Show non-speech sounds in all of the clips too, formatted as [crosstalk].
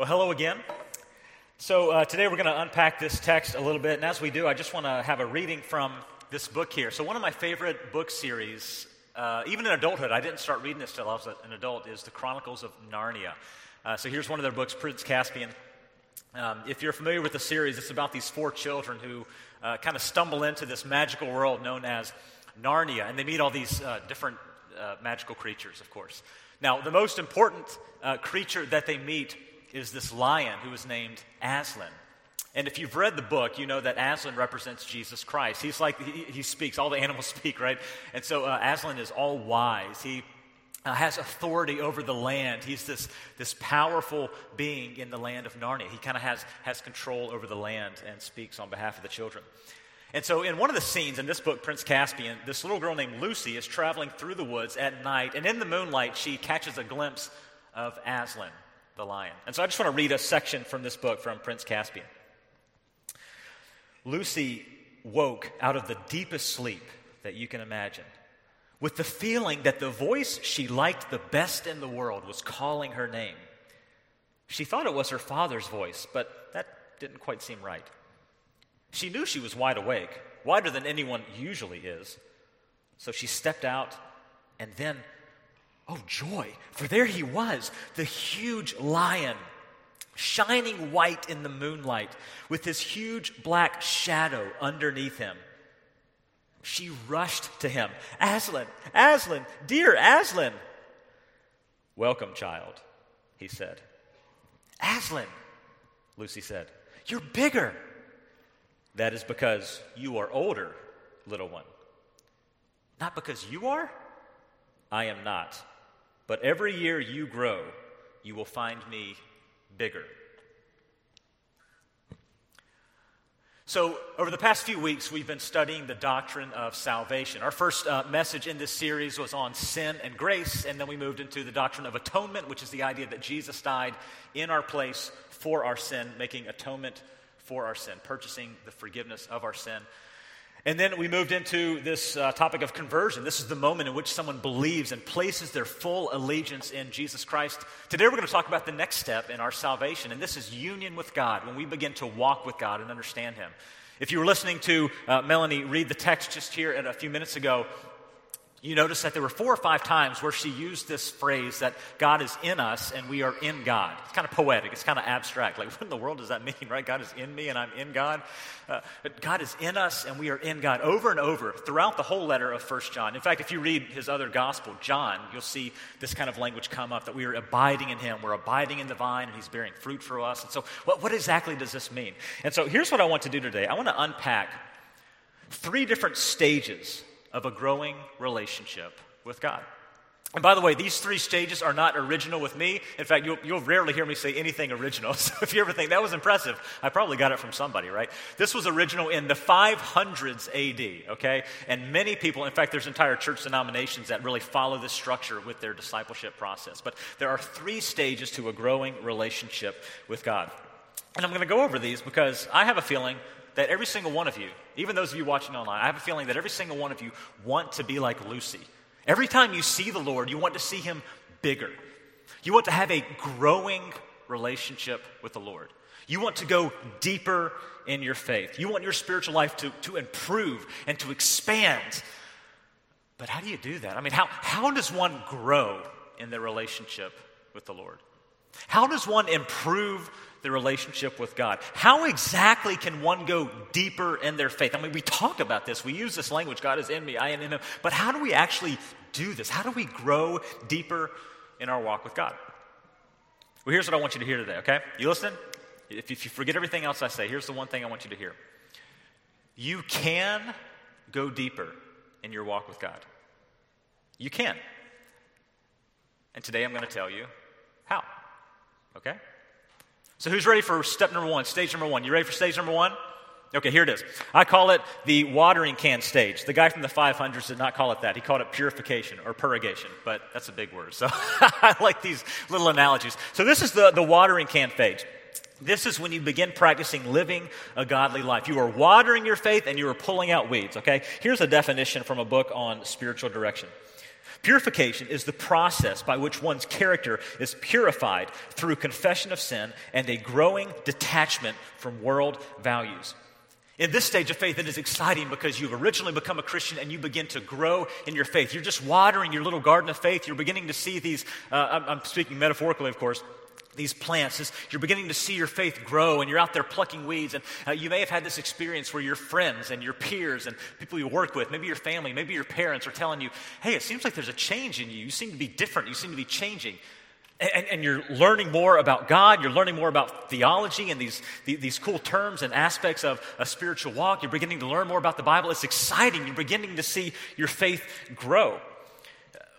Well, hello again. So, uh, today we're going to unpack this text a little bit. And as we do, I just want to have a reading from this book here. So, one of my favorite book series, uh, even in adulthood, I didn't start reading this till I was an adult, is The Chronicles of Narnia. Uh, so, here's one of their books, Prince Caspian. Um, if you're familiar with the series, it's about these four children who uh, kind of stumble into this magical world known as Narnia. And they meet all these uh, different uh, magical creatures, of course. Now, the most important creature that they meet is this lion who is named Aslan. And if you've read the book, you know that Aslan represents Jesus Christ. He's like, he, he speaks, all the animals [laughs] speak, right? And so uh, Aslan is all wise. He uh, has authority over the land. He's this, this powerful being in the land of Narnia. He kind of has, has control over the land and speaks on behalf of the children. And so, in one of the scenes in this book, Prince Caspian, this little girl named Lucy is traveling through the woods at night, and in the moonlight, she catches a glimpse of Aslan the lion. And so I just want to read a section from this book from Prince Caspian. Lucy woke out of the deepest sleep that you can imagine with the feeling that the voice she liked the best in the world was calling her name. She thought it was her father's voice, but that didn't quite seem right. She knew she was wide awake, wider than anyone usually is. So she stepped out and then Oh, joy, for there he was, the huge lion, shining white in the moonlight, with his huge black shadow underneath him. She rushed to him. Aslan, Aslan, dear Aslan. Welcome, child, he said. Aslan, Lucy said, you're bigger. That is because you are older, little one. Not because you are? I am not. But every year you grow, you will find me bigger. So, over the past few weeks, we've been studying the doctrine of salvation. Our first uh, message in this series was on sin and grace, and then we moved into the doctrine of atonement, which is the idea that Jesus died in our place for our sin, making atonement for our sin, purchasing the forgiveness of our sin. And then we moved into this uh, topic of conversion. This is the moment in which someone believes and places their full allegiance in Jesus Christ. Today we're going to talk about the next step in our salvation, and this is union with God, when we begin to walk with God and understand Him. If you were listening to uh, Melanie read the text just here a few minutes ago, you notice that there were four or five times where she used this phrase that God is in us and we are in God. It's kind of poetic, it's kind of abstract. Like, [laughs] what in the world does that mean, right? God is in me and I'm in God. Uh, God is in us and we are in God over and over throughout the whole letter of First John. In fact, if you read his other gospel, John, you'll see this kind of language come up that we are abiding in him. We're abiding in the vine and he's bearing fruit for us. And so, what, what exactly does this mean? And so, here's what I want to do today I want to unpack three different stages of a growing relationship with God. And by the way, these three stages are not original with me. In fact, you'll, you'll, rarely hear me say anything original. [laughs] So if you ever think that was impressive, I probably got it from somebody, right? This was original in the 500s AD, okay? And many people, in fact, there's entire church denominations that really follow this structure with their discipleship process. But there are three stages to a growing relationship with God. And I'm going to go over these because I have a feeling that every single one of you, even those of you watching online, I have a feeling that every single one of you want to be like Lucy. Every time you see the Lord, you want to see him bigger. You want to have a growing relationship with the Lord. You want to go deeper in your faith. You want your spiritual life to, to improve and to expand. But how do you do that? I mean, how, how does one grow in their relationship with the Lord? How does one improve the relationship with God. How exactly can one go deeper in their faith? I mean, we talk about this, we use this language God is in me, I am in him, but how do we actually do this? How do we grow deeper in our walk with God? Well, here's what I want you to hear today, okay? You listen? If, if you forget everything else I say, here's the one thing I want you to hear. You can go deeper in your walk with God. You can. And today I'm going to tell you how. Okay? So, who's ready for step number one, stage number one? You ready for stage number one? Okay, here it is. I call it the watering can stage. The guy from the 500s did not call it that. He called it purification or purgation, but that's a big word. So [laughs] I like these little analogies. So this is the, the watering can stage. This is when you begin practicing living a godly life. You are watering your faith and you are pulling out weeds, okay? Here's a definition from a book on spiritual direction Purification is the process by which one's character is purified through confession of sin and a growing detachment from world values. In this stage of faith, it is exciting because you've originally become a Christian and you begin to grow in your faith. You're just watering your little garden of faith. You're beginning to see these, uh, I'm speaking metaphorically, of course, these plants. You're beginning to see your faith grow and you're out there plucking weeds. And uh, you may have had this experience where your friends and your peers and people you work with, maybe your family, maybe your parents are telling you, hey, it seems like there's a change in you. You seem to be different. You seem to be changing. And, and, you're learning more about God, you're learning more about theology and these, these cool terms and aspects of a spiritual walk. You're beginning to learn more about the Bible. It's exciting. You're beginning to see your faith grow.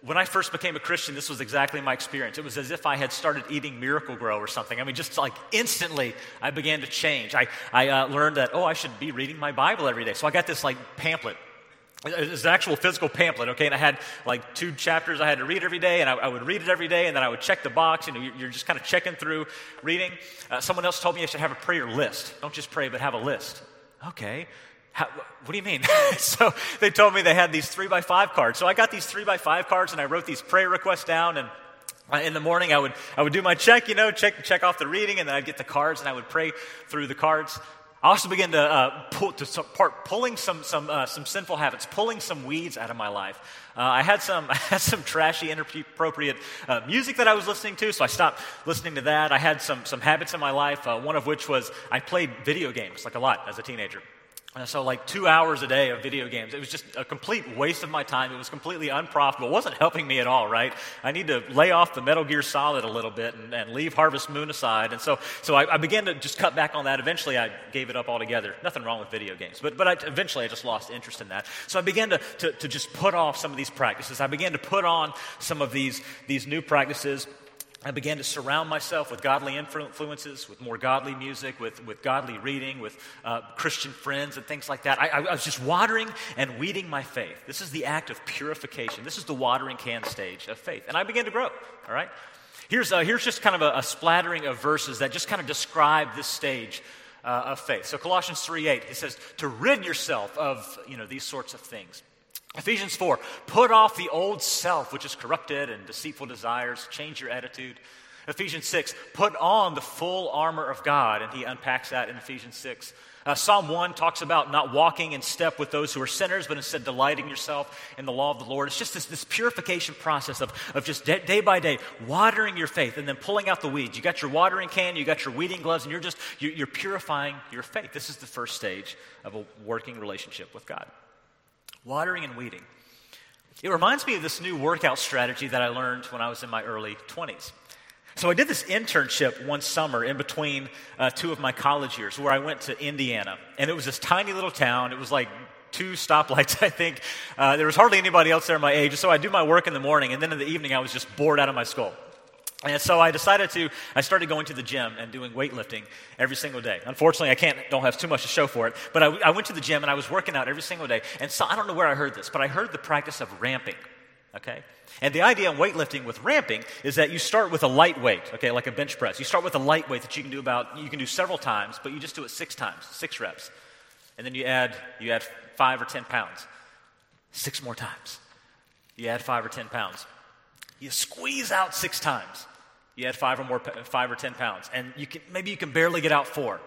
When I first became a Christian, this was exactly my experience. It was as if I had started eating Miracle-Gro or something. I mean, just like instantly, I began to change. I, I uh, learned that, oh, I should be reading my Bible every day. So I got this like pamphlet it's an actual physical pamphlet, okay? And I had like two chapters I had to read every day, and I, I would read it every day, and then I would check the box. You know, you're just kind of checking through reading. Uh, someone else told me I should have a prayer list. Don't just pray, but have a list. Okay. How, what do you mean? [laughs] so they told me they had these three by five cards. So I got these three by five cards, and I wrote these prayer requests down, and in the morning, I would, I would do my check, you know, check, check off the reading, and then I'd get the cards and I would pray through the cards. I also began to, uh, pull, to start pulling some, some, uh, some sinful habits, pulling some weeds out of my life. Uh, I, had some, [laughs] I had some trashy, inappropriate uh, music that I was listening to, so I stopped listening to that. I had some, some habits in my life, uh, one of which was I played video games, like a lot as a teenager. And so, like two hours a day of video games, it was just a complete waste of my time. It was completely unprofitable. It wasn't helping me at all, right? I need to lay off the Metal Gear Solid a little bit and, and leave Harvest Moon aside. And so, so I, I, began to just cut back on that. Eventually, I gave it up altogether. Nothing wrong with video games, but, but I, eventually I just lost interest in that. So I began to, to, to just put off some of these practices. I began to put on some of these, these new practices. I began to surround myself with godly influences, with more godly music, with, with godly reading, with uh, Christian friends and things like that. I, I, was just watering and weeding my faith. This is the act of purification. This is the watering can stage of faith. And I began to grow, all right? Here's, uh, here's just kind of a, a, splattering of verses that just kind of describe this stage uh, of faith. So Colossians 3 8, it says, to rid yourself of, you know, these sorts of things. Ephesians 4, put off the old self, which is corrupted and deceitful desires, change your attitude. Ephesians 6, put on the full armor of God, and he unpacks that in Ephesians 6. Uh, Psalm 1 talks about not walking in step with those who are sinners, but instead delighting yourself in the law of the Lord. It's just this, this purification process of, of just day, day, by day watering your faith and then pulling out the weeds. You got your watering can, you got your weeding gloves, and you're just you're, you're purifying your faith. This is the first stage of a working relationship with God watering and weeding. It reminds me of this new workout strategy that I learned when I was in my early 20s. So I did this internship one summer in between uh, two of my college years where I went to Indiana. And it was this tiny little town. It was like two stoplights, [laughs] I think. Uh, there was hardly anybody else there my age. So I do my work in the morning, and then in the evening I was just bored out of my skull. And so I decided to, I started going to the gym and doing weightlifting every single day. Unfortunately, I can't, don't have too much to show for it, but I, I went to the gym and I was working out every single day. And so I don't know where I heard this, but I heard the practice of ramping, okay? And the idea in weightlifting with ramping is that you start with a light weight, okay, like a bench press. You start with a light weight that you can do about, you can do several times, but you just do it six times, six reps. And then you add, you add five or 10 pounds. Six more times. You add five or 10 pounds. You squeeze out six times you add five or more, five or ten pounds, and you can maybe you can barely get out four,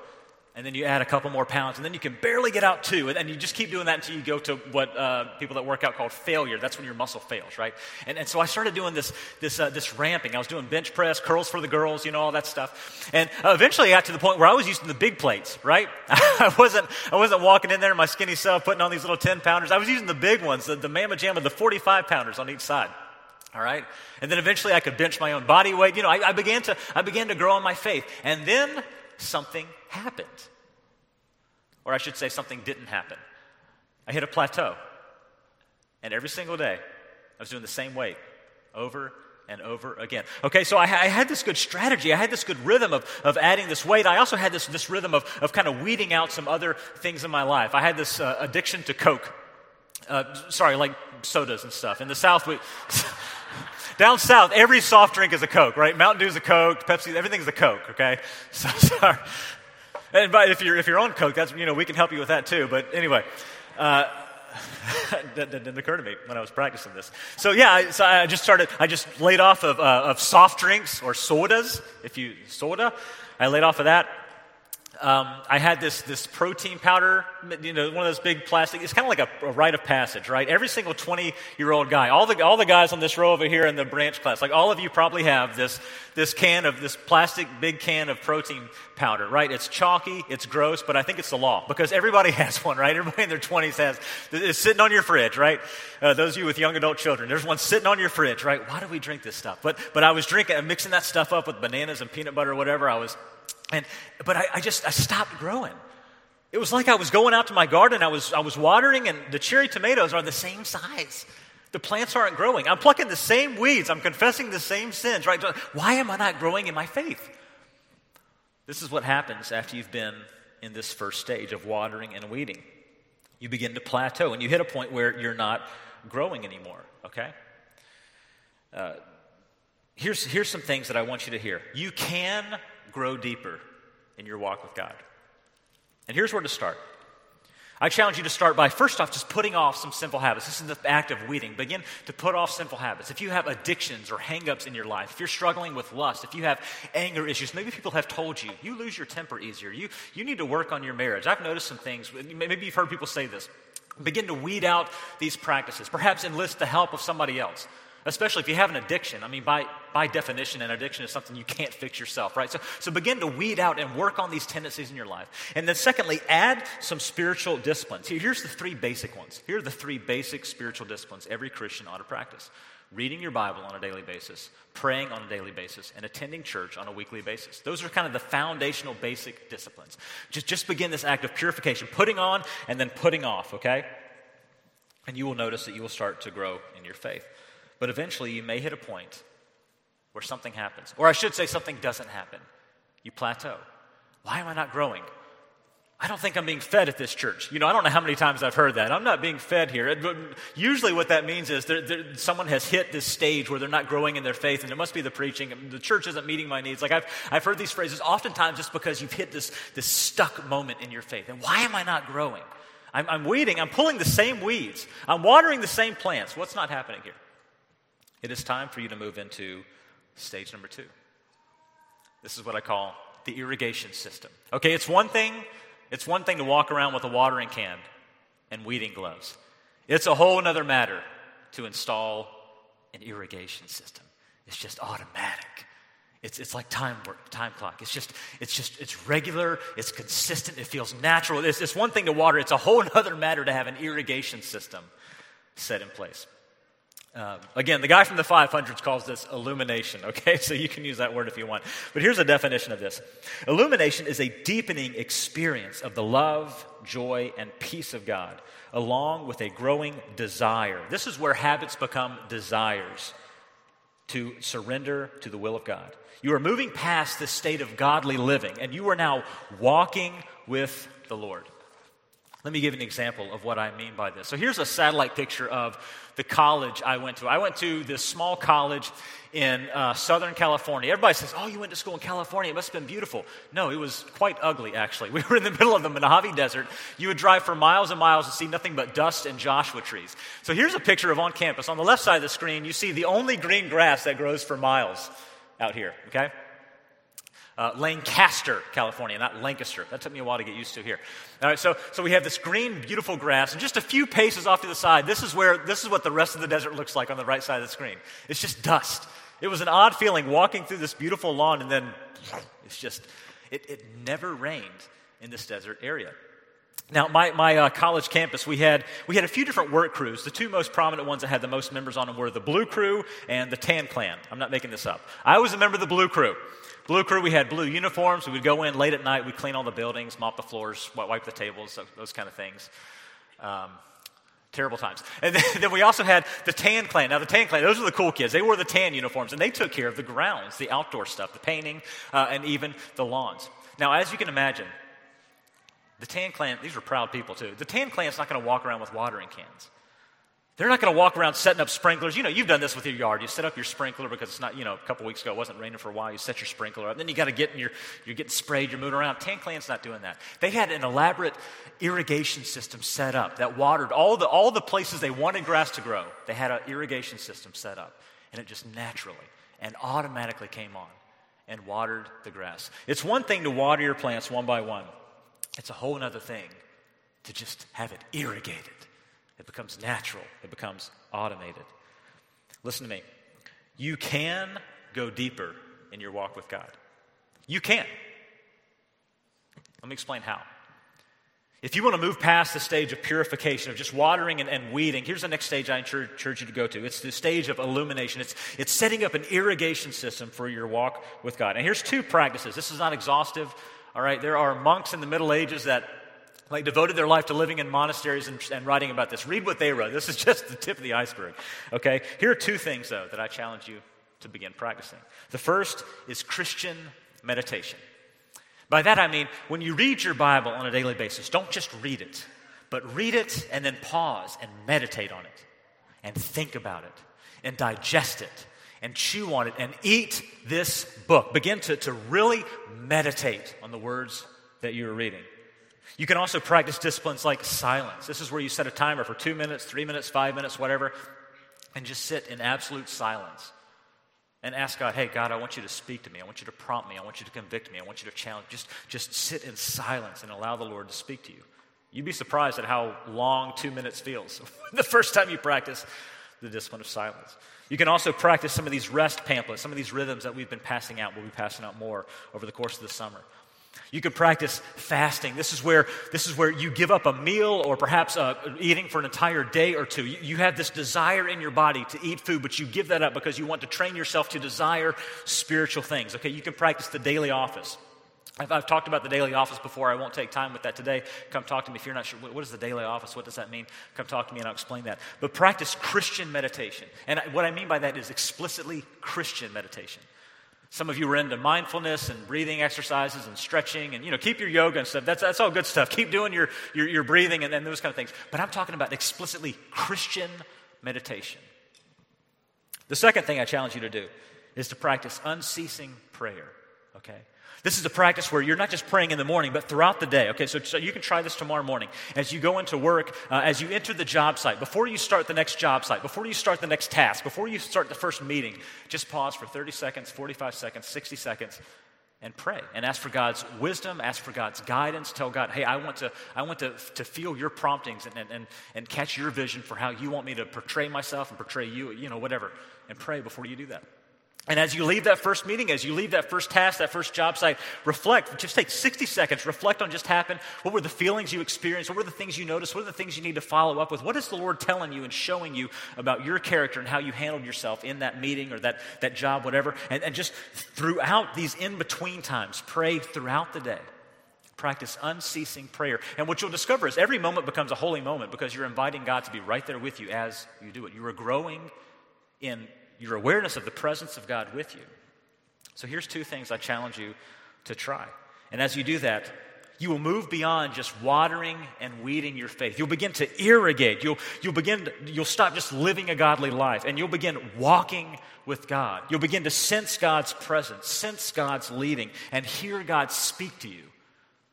and then you add a couple more pounds, and then you can barely get out two, and, and you just keep doing that until you go to what uh, people that work out call failure. That's when your muscle fails, right? And, and so I started doing this this uh, this ramping. I was doing bench press, curls for the girls, you know, all that stuff, and uh, eventually I got to the point where I was using the big plates, right? [laughs] I wasn't I wasn't walking in there in my skinny self putting on these little ten pounders. I was using the big ones, the, the Mama Jamma, the forty five pounders on each side. All right? And then eventually I could bench my own body weight. You know, I, I, began, to, I began to grow in my faith. And then something happened. Or I should say, something didn't happen. I hit a plateau. And every single day, I was doing the same weight over and over again. Okay, so I, I, had this good strategy. I had this good rhythm of, of adding this weight. I also had this, this rhythm of, of kind of weeding out some other things in my life. I had this uh, addiction to Coke. Uh, sorry, like sodas and stuff. In the South, we. [laughs] Down south, every soft drink is a Coke, right? Mountain Dew is a Coke, Pepsi, everything's a Coke, okay? [laughs] So, sorry. And but if you're, if you're on Coke, that's, you know, we can help you with that too. But anyway, uh, [laughs] that, that, didn't occur to me when I was practicing this. So yeah, I, so I just started. I just laid off of, uh, of soft drinks or sodas. If you soda, I laid off of that. Um, I had this, this protein powder, you know, one of those big plastic. It's kind of like a, a rite of passage, right? Every single 20 year old guy, all the, all the guys on this row over here in the branch class, like all of you probably have this, this can of, this plastic big can of protein powder, right? It's chalky, it's gross, but I think it's the law because everybody [laughs] has one, right? Everybody in their 20s has, it's sitting on your fridge, right? Uh, those of you with young adult children, there's one sitting on your fridge, right? Why do we drink this stuff? But, but I was drinking, mixing that stuff up with bananas and peanut butter or whatever. I was and, but I, I just, I stopped growing. It was like I was going out to my garden, I was, I was watering, and the cherry tomatoes are the same size. The plants aren't growing. I'm plucking the same weeds. I'm confessing the same sins, right? Why am I not growing in my faith? This is what happens after you've been in this first stage of watering and weeding. You begin to plateau, and you hit a point where you're not growing anymore, okay? Uh, here's, here's some things that I want you to hear. You can grow deeper in your walk with God. And here's where to start. I challenge you to start by first off just putting off some sinful habits. This is the act of weeding. Begin to put off sinful habits. If you have addictions or hangups in your life, if you're struggling with lust, if you have anger issues, maybe people have told you, you lose your temper easier. You, you need to work on your marriage. I've noticed some things. Maybe you've heard people say this. Begin to weed out these practices. Perhaps enlist the help of somebody else especially if you have an addiction. I mean, by, by definition, an addiction is something you can't fix yourself, right? So, so begin to weed out and work on these tendencies in your life. And then, secondly, add some spiritual disciplines. Here's the three basic ones. Here are the three basic spiritual disciplines every Christian ought to practice reading your Bible on a daily basis, praying on a daily basis, and attending church on a weekly basis. Those are kind of the foundational basic disciplines. Just, just begin this act of purification, putting on and then putting off, okay? And you will notice that you will start to grow in your faith. But eventually, you may hit a point where something happens. Or I should say, something doesn't happen. You plateau. Why am I not growing? I don't think I'm being fed at this church. You know, I don't know how many times I've heard that. I'm not being fed here. Usually, what that means is there, there, someone has hit this stage where they're not growing in their faith, and it must be the preaching. The church isn't meeting my needs. Like, I've, I've heard these phrases oftentimes just because you've hit this, this stuck moment in your faith. And why am I not growing? I'm, I'm weeding, I'm pulling the same weeds, I'm watering the same plants. What's not happening here? It is time for you to move into stage number two. This is what I call the irrigation system. Okay, it's one thing, it's one thing to walk around with a watering can and weeding gloves. It's a whole other matter to install an irrigation system. It's just automatic. It's, it's like time work, time clock. It's just, it's just, it's regular, it's consistent, it feels natural. It's, it's one thing to water, it's a whole [laughs] other matter to have an irrigation system set in place. Um, again, the guy from the 500s calls this illumination, okay? [laughs] So you can use that word if you want. But here's a definition of this Illumination is a deepening experience of the love, joy, and peace of God, along with a growing desire. This is where habits become desires to surrender to the will of God. You are moving past this state of godly living, and you are now walking with the Lord. Let me give an example of what I mean by this. So here's a satellite picture of the college I went to. I went to this small college in uh, Southern California. Everybody says, Oh, you went to school in California. It must have been beautiful. No, it was quite ugly, actually. [laughs] We were in the middle of the Mojave Desert. You would drive for miles and miles and see nothing but dust and Joshua trees. So here's a picture of on campus. On the left side of the screen, you see the only green grass that grows for miles out here, okay? Uh, Lancaster, California, not Lancaster. That took me a while to get used to here. All right, so, so we have this green, beautiful grass, and just a few paces off to the side, this is where this is what the rest of the desert looks like on the right side of the screen. It's just dust. It was an odd feeling walking through this beautiful lawn, and then it's just, it, it never rained in this desert area. Now, my, my uh, college campus, we had, we had a few different work crews. The two most prominent ones that had the most members on them were the Blue Crew and the Tan Clan. I'm not making this up. I was a member of the Blue Crew. Blue crew, we had blue uniforms. We would go in late at night. We'd clean all the buildings, mop the floors, wipe the tables, those kind of things. Um, terrible times. And [laughs] then, we also had the tan clan. Now, the tan clan, those were the cool kids. They wore the tan uniforms, and they took care of the grounds, the outdoor stuff, the painting, uh, and even the lawns. Now, as you can imagine, the tan clan, these were proud people too. The tan clan's not going to walk around with watering cans. They're not going to walk around setting up sprinklers. You know, you've done this with your yard. You set up your sprinkler because it's not, you know, a couple weeks ago it wasn't raining for a while. You set your sprinkler up. Then you got to get in your, you're getting sprayed, you're moving around. TanClan's not doing that. They had an elaborate irrigation system set up that watered all the, all the places they wanted grass to grow. They had an irrigation system set up, and it just naturally and automatically came on and watered the grass. It's one thing to water your plants one by one, it's a whole other thing to just have it irrigated. It becomes natural, it becomes automated. Listen to me. You can go deeper in your walk with God. You can. Let me explain how. If you want to move past the stage of purification, of just watering and, and weeding, here's the next stage I encourage, you to go to. It's the stage of illumination. It's, it's setting up an irrigation system for your walk with God. And here's two practices. This is not exhaustive, all right? There are monks in the Middle Ages that like devoted their life to living in monasteries and, and writing about this. Read what they wrote. This is [laughs] just the tip of the iceberg, okay? Here are two things, though, that I challenge you to begin practicing. The first is Christian meditation. By that I mean, when you read your Bible on a daily basis, don't just read it, but read it and then pause and meditate on it and think about it and digest it and chew on it and eat this book. Begin to, to really meditate on the words that you are reading. You can also practice disciplines like silence. This is where you set a timer for two minutes, three minutes, five minutes, whatever, and just sit in absolute silence and ask God, hey, God, I want you to speak to me. I want you to prompt me. I want you to convict me. I want you to challenge. Just, just sit in silence and allow the Lord to speak to you. You'd be surprised at how long two minutes feels [laughs] the first time you practice the discipline of silence. You can also practice some of these rest pamphlets, some of these rhythms that we've been passing out. We'll be passing out more over the course of the summer. You could practice fasting. This is where, this is where you give up a meal or perhaps uh, eating for an entire day or two. You, you have this desire in your body to eat food, but you give that up because you want to train yourself to desire spiritual things. Okay, you can practice the daily office. I've, I've, talked about the daily office before. I won't take time with that today. Come talk to me if you're not sure. What is the daily office? What does that mean? Come talk to me and I'll explain that. But practice Christian meditation. And what I mean by that is explicitly Christian meditation. Some of you are into mindfulness and breathing exercises and stretching and, you know, keep your yoga and stuff. That's, that's all good stuff. Keep doing your, your, your breathing and, and those kind of things. But I'm talking about explicitly Christian meditation. The second thing I challenge you to do is to practice unceasing prayer, okay? This is a practice where you're not just praying in the morning, but throughout the day. Okay, so, so you can try this tomorrow morning. As you go into work, uh, as you enter the job site, before you start the next job site, before you start the next task, before you start the first meeting, just pause for 30 seconds, 45 seconds, 60 seconds, and pray and ask for God's wisdom, ask for God's guidance. Tell God, hey, I want to, I want to, to feel your promptings and, and, and catch your vision for how you want me to portray myself and portray you, you know, whatever. And pray before you do that. And as you leave that first meeting, as you leave that first task, that first job site, reflect. Just take 60 seconds, reflect on just happened. What were the feelings you experienced? What were the things you noticed? What are the things you need to follow up with? What is the Lord telling you and showing you about your character and how you handled yourself in that meeting or that, that job, whatever? And, and just throughout these in between times, pray throughout the day. Practice unceasing prayer. And what you'll discover is every moment becomes a holy moment because you're inviting God to be right there with you as you do it. You are growing in your awareness of the presence of God with you. So here's two things I challenge you to try. And as you do that, you will move beyond just watering and weeding your faith. You'll begin to irrigate. You'll, you'll begin, to, you'll stop just living a godly life and you'll begin walking with God. You'll begin to sense God's presence, sense God's leading, and hear God speak to you.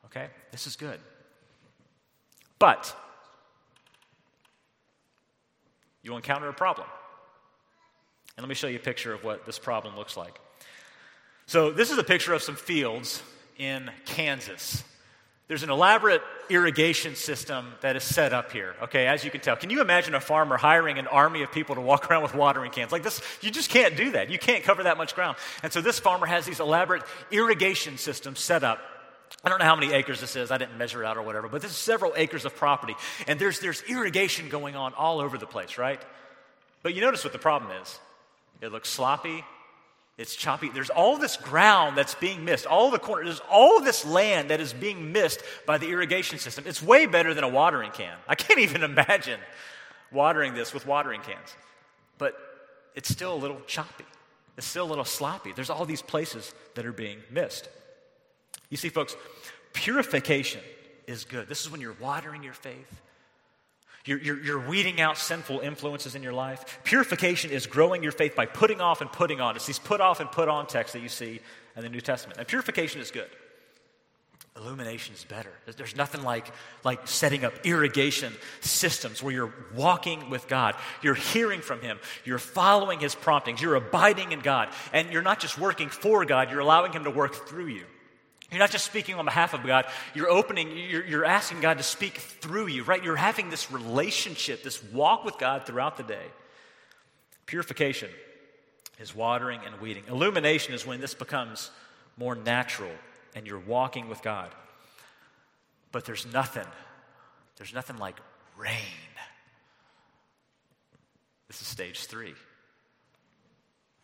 Okay? This is good. But you'll encounter a problem. And let me show you a picture of what this problem looks like. So, this is a picture of some fields in Kansas. There's an elaborate irrigation system that is set up here, okay, as you can tell. Can you imagine a farmer hiring an army of people to walk [laughs] around with watering cans? Like this, you just can't do that. You can't cover that much ground. And so this farmer has these elaborate irrigation systems set up. I don't know how many acres this is. I didn't measure it out or whatever, but this is several acres of property. And there's, there's irrigation going on all over the place, right? But you notice what the problem is. It looks sloppy. It's choppy. There's all this ground that's being missed. All the corners, There's all this land that is being missed by the irrigation system. It's way better than a watering can. I can't [laughs] even imagine watering this with watering cans. But it's still a little choppy. It's still a little sloppy. There's all these places that are being missed. You see, folks, purification is good. This is when you're watering your faith. You're, you're, you're, weeding out sinful influences in your life. Purification is growing your faith by putting off and putting on. It's these put off and put on texts that you see in the New Testament. And purification is good. Illumination is better. There's nothing like, like setting up irrigation systems where you're walking with God. You're hearing from Him. You're following His promptings. You're abiding in God. And you're not just working for God, you're allowing Him to work through you. You're not just speaking on behalf of God, you're opening, you're, you're, asking God to speak through you, right? You're having this relationship, this walk with God throughout the day. Purification is watering and weeding. Illumination is when this becomes more natural and you're walking with God. But there's nothing, there's nothing like rain. This is stage three.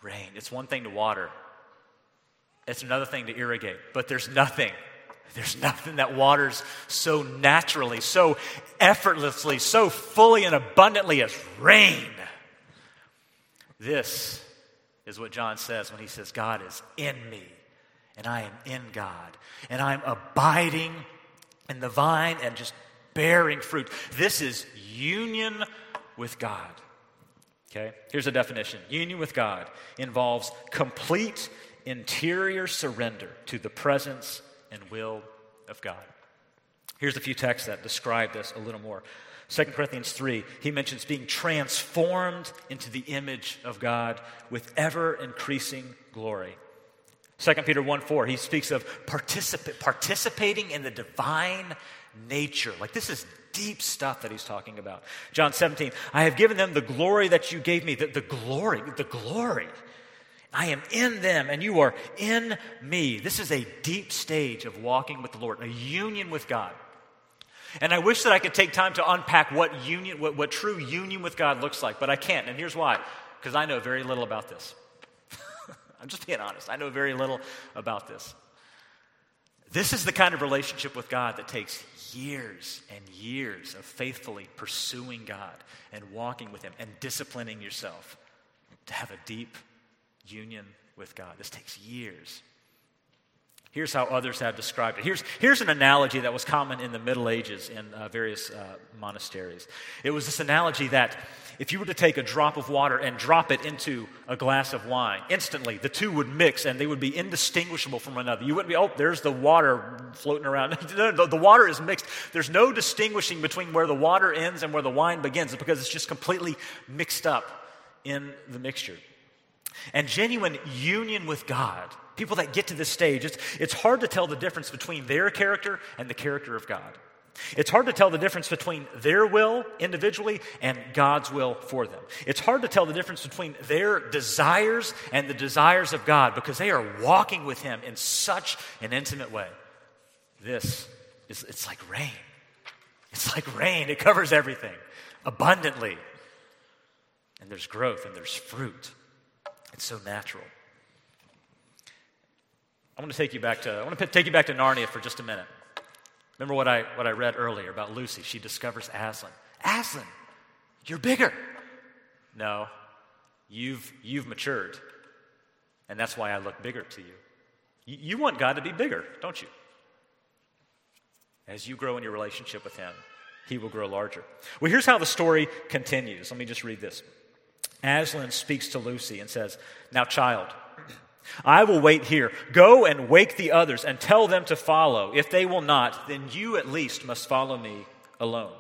Rain. It's one thing to water, it's another thing to irrigate, but there's nothing. There's nothing that waters so naturally, so effortlessly, so fully and abundantly as rain. This is what John says when he says, God is in me and I am in God and I'm abiding in the vine and just bearing fruit. This is union with God. Okay? Here's a definition Union with God involves complete interior surrender to the presence and will of God. Here's a few texts that describe this a little more. 2 Corinthians 3, he mentions being transformed into the image of God with ever increasing glory. 2 Peter 1 4, he speaks of particip- participating in the divine nature. Like this is deep stuff that he's talking about. John 17, I have given them the glory that you gave me, the, the glory, the glory. I am in them and you are in me. This is a deep stage of walking with the Lord, a union with God. And I wish that I could take time to unpack what union, what, what true union with God looks like, but I can't. And here's why because I know very little about this. [laughs] I'm just being honest. I know very little about this. This is the kind of relationship with God that takes years and years of faithfully pursuing God and walking with Him and disciplining yourself to have a deep union with God. This takes years. Here's how others have described it. Here's, here's an analogy that was common in the Middle Ages in uh, various uh, monasteries. It was this analogy that if you were to take a drop of water and drop it into a glass of wine, instantly the two would mix and they would be indistinguishable from another. You wouldn't be, oh, there's the water floating around. [laughs] the, the water is mixed. There's no distinguishing between where the water ends and where the wine begins because it's just completely mixed up in the mixture. And genuine union with God people that get to this stage, it's, it's hard to tell the difference between their character and the character of God. It's hard to tell the difference between their will individually and God's will for them. It's hard to tell the difference between their desires and the desires of God because they are walking with Him in such an intimate way. This is it's like rain. It's like rain. It covers everything abundantly. And there's growth and there's fruit. It's so natural. I want to take you back to I want to take you back to Narnia for just a minute. Remember what I what I read earlier about Lucy? She discovers Aslan. Aslan, you're bigger. No, you've you've matured, and that's why I look bigger to you. You, you want God to be bigger, don't you? As you grow in your relationship with Him, He will grow larger. Well, here's how the story continues. Let me just read this. Aslan speaks to Lucy and says, "Now, child." I will wait here. Go and wake the others and tell them to follow. If they will not, then you at least must follow me alone.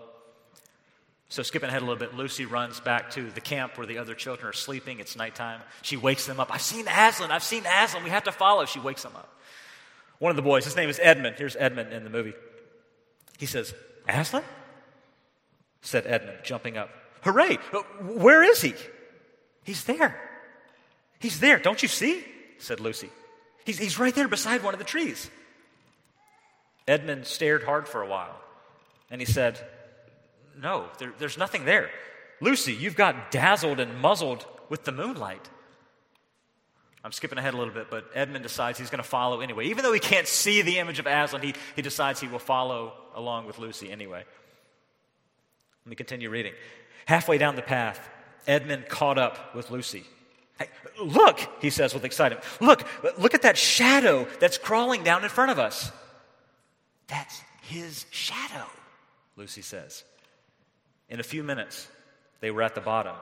So, skipping ahead a little bit, Lucy runs back to the camp where the other children are sleeping. It's nighttime. She wakes them up. I've seen Aslan. I've seen Aslan. We have to follow. She wakes them up. One of the boys, his name is Edmund. Here's Edmund in the movie. He says, Aslan? said Edmund, jumping up. Hooray! Uh, where is he? He's there. He's there. Don't you see? said Lucy. He's, he's right there beside one of the trees. Edmund stared hard for a while and he said, No, there, there's nothing there. Lucy, you've got dazzled and muzzled with the moonlight. I'm skipping ahead a little bit, but Edmund decides he's going to follow anyway. Even though he can't see the image of Aslan, he, he decides he will follow along with Lucy anyway. Let me continue reading. Halfway down the path, Edmund caught up with Lucy. Hey, look, he says with excitement. Look, look at that shadow that's crawling down in front of us. That's his shadow, Lucy says. In a few minutes, they were at the bottom,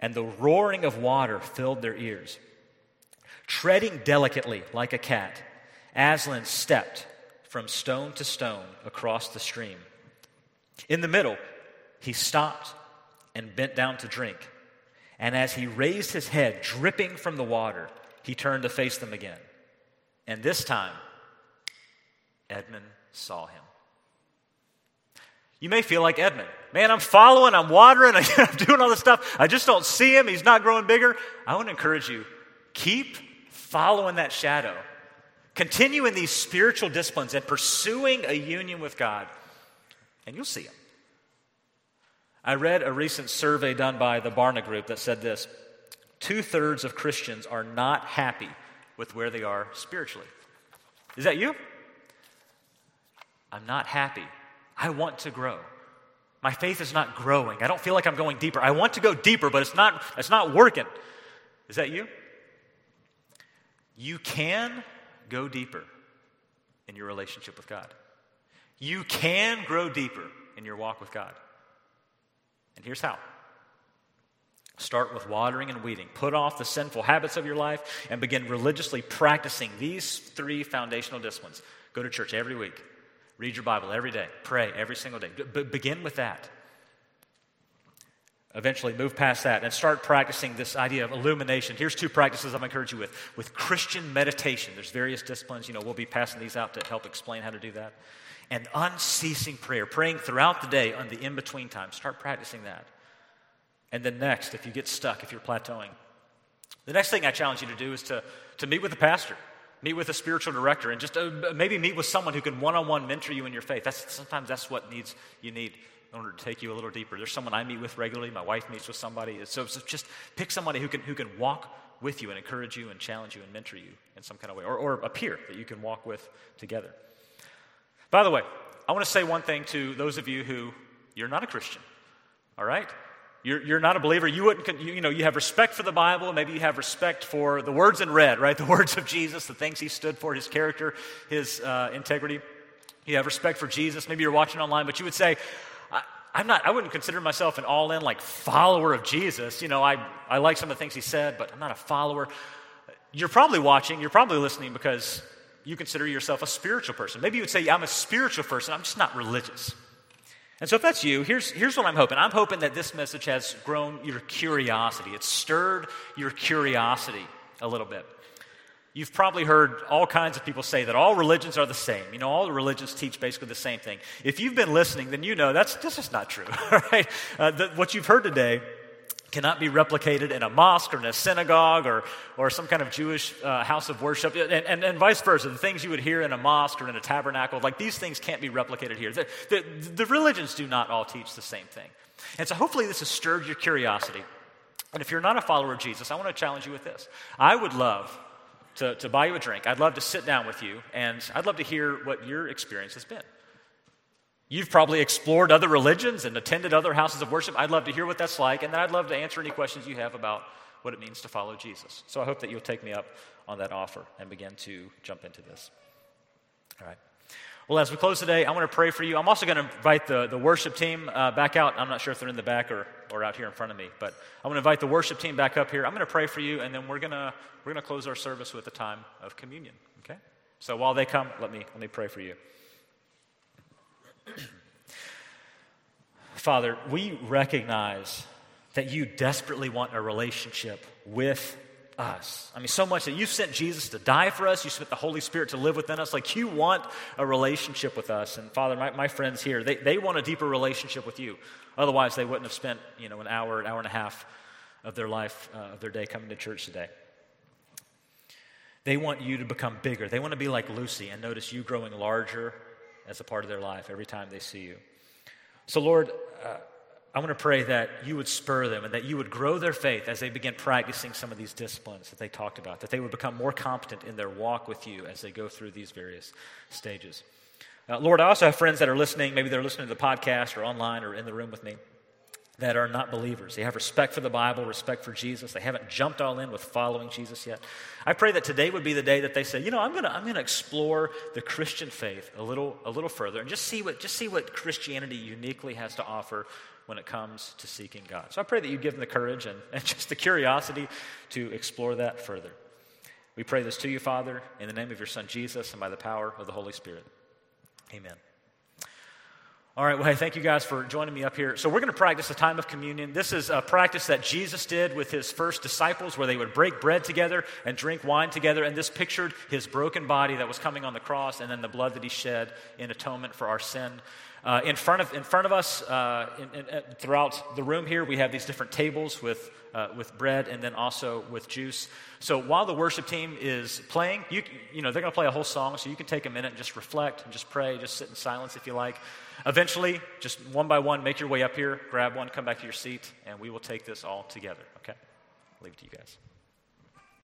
and the roaring of water filled their ears. Treading delicately like a cat, Aslan stepped from stone to stone across the stream. In the middle, he stopped and bent down to drink. And as he raised his head, dripping from the water, he turned to face them again. And this time, Edmund saw him. You may feel like Edmund. Man, I'm following, I'm watering, [laughs] I'm doing all this stuff. I just don't see him. He's not growing bigger. I want to encourage you keep following that shadow. Continue in these spiritual disciplines and pursuing a union with God, and you'll see him. I read a recent survey done by the Barna Group that said this two thirds of Christians are not happy with where they are spiritually. Is that you? I'm not happy I want to grow. My faith is not growing. I don't feel like I'm going deeper. I want to go deeper, but it's not, it's not working. Is that you? You can go deeper in your relationship with God. You can grow deeper in your walk with God. And here's how. Start with watering and weeding. Put off the sinful habits of your life and begin religiously practicing these three foundational disciplines. Go to church every week. Read your Bible every day. Pray every single day. Be- begin with that. Eventually, move past that and start practicing this idea of illumination. Here's two practices I'm encourage you with. With Christian meditation, there's various disciplines. You know, we'll be passing these out to help explain how to do that. And unceasing prayer, praying throughout the day on the in between time. Start practicing that. And then next, if you get stuck, if you're plateauing, the next thing I challenge you to do is to, to meet with a pastor meet with a spiritual director and just uh, maybe meet with someone who can one-on-one mentor you in your faith. That's sometimes that's what needs you need in order to take you a little deeper. There's someone i meet with regularly. My wife meets with somebody. So, so just pick somebody who can who can walk with you and encourage you and challenge you and mentor you in some kind of way or, or a peer that you can walk with together by the way i want to say one thing to those of you who you're not a christian all right you're, you're not a believer, you wouldn't, you, you know, you have respect for the Bible, maybe you have respect for the words in red, right? [laughs] The words of Jesus, the things he stood for, his character, his uh, integrity. You have respect for Jesus. Maybe you're watching online, but you would say, I, I'm not, I wouldn't consider myself an all in, like, follower of Jesus. You know, I, I like some of the things he said, but I'm not a follower. You're probably watching, you're probably listening because you consider yourself a spiritual person. Maybe you would say, yeah, I'm a spiritual person, I'm just not religious. And so, if that's you, here's, here's what I'm hoping. I'm hoping that this message has grown your curiosity. It's stirred your curiosity a little bit. You've probably heard all kinds of people say that all religions are the same. You know, all religions teach basically the same thing. If you've been listening, then you know that's, that's just not true, [laughs] right? Uh, the, what you've heard today cannot be replicated in a mosque or in a synagogue or, or some kind of Jewish uh, house of worship, and, and, and, vice versa. The things you would hear in a mosque or in a tabernacle, like these things can't be replicated here. The, the, the religions do not all teach the same thing. And so hopefully this has stirred your curiosity. And if you're not a follower of Jesus, I want to challenge you with this. I would love to, to buy you a drink. I'd love to sit down with you, and I'd love to hear what your experience has been. You've probably explored other religions and attended other houses of worship. I'd love to hear what that's like, and then I'd love to answer any questions you have about what it means to follow Jesus. So I hope that you'll take me up on that offer and begin to jump into this. All right. Well, as we close today, I want to pray for you. I'm also going to invite the, the worship team uh, back out. I'm not sure if they're in the back or, or out here in front of me, but I'm going to invite the worship team back up here. I'm going to pray for you, and then we're going to, we're going to close our service with a time of communion, okay? So while they come, let me, let me pray for you. Father, we recognize that you desperately want a relationship with us. I mean, so much that you sent Jesus to die for us, you sent the Holy Spirit to live within us. Like, you want a relationship with us. And Father, my, my friends here, they, they want a deeper relationship with you. Otherwise, they wouldn't have spent, you know, an hour, an hour and a half of their life, uh, of their day coming to church today. They want you to become bigger. They want to be like Lucy and notice you growing larger as a part of their life every time they see you. So, Lord, uh, I want to pray that you would spur them and that you would grow their faith as they begin practicing some of these disciplines that they talked about, that they would become more competent in their walk with you as they go through these various stages. Uh, Lord, I also have friends that are listening. Maybe they're listening to the podcast or online or in the room with me. That are not believers. They have respect for the Bible, respect for Jesus. They haven't jumped all in with following Jesus yet. I pray that today would be the day that they say, you know, I'm going to I'm going to explore the Christian faith a little a little further and just see what just see what Christianity uniquely has to offer when it comes to seeking God. So I pray that you give them the courage and, and just the curiosity to explore that further. We pray this to you, Father, in the name of your Son Jesus and by the power of the Holy Spirit. Amen. All right, well, hey, thank you guys for joining me up here. So, we're going to practice a time of communion. This is a practice that Jesus did with his first disciples where they would break bread together and drink wine together. And this pictured his broken body that was coming on the cross and then the blood that he shed in atonement for our sin. Uh, in, front of, in front of us, uh, in, in, uh, throughout the room here, we have these different tables with, uh, with bread and then also with juice. So while the worship team is playing, you, you know, they're going to play a whole song, so you can take a minute and just reflect and just pray, just sit in silence if you like. Eventually, just one by one, make your way up here, grab one, come back to your seat, and we will take this all together, okay? I'll leave it to you guys.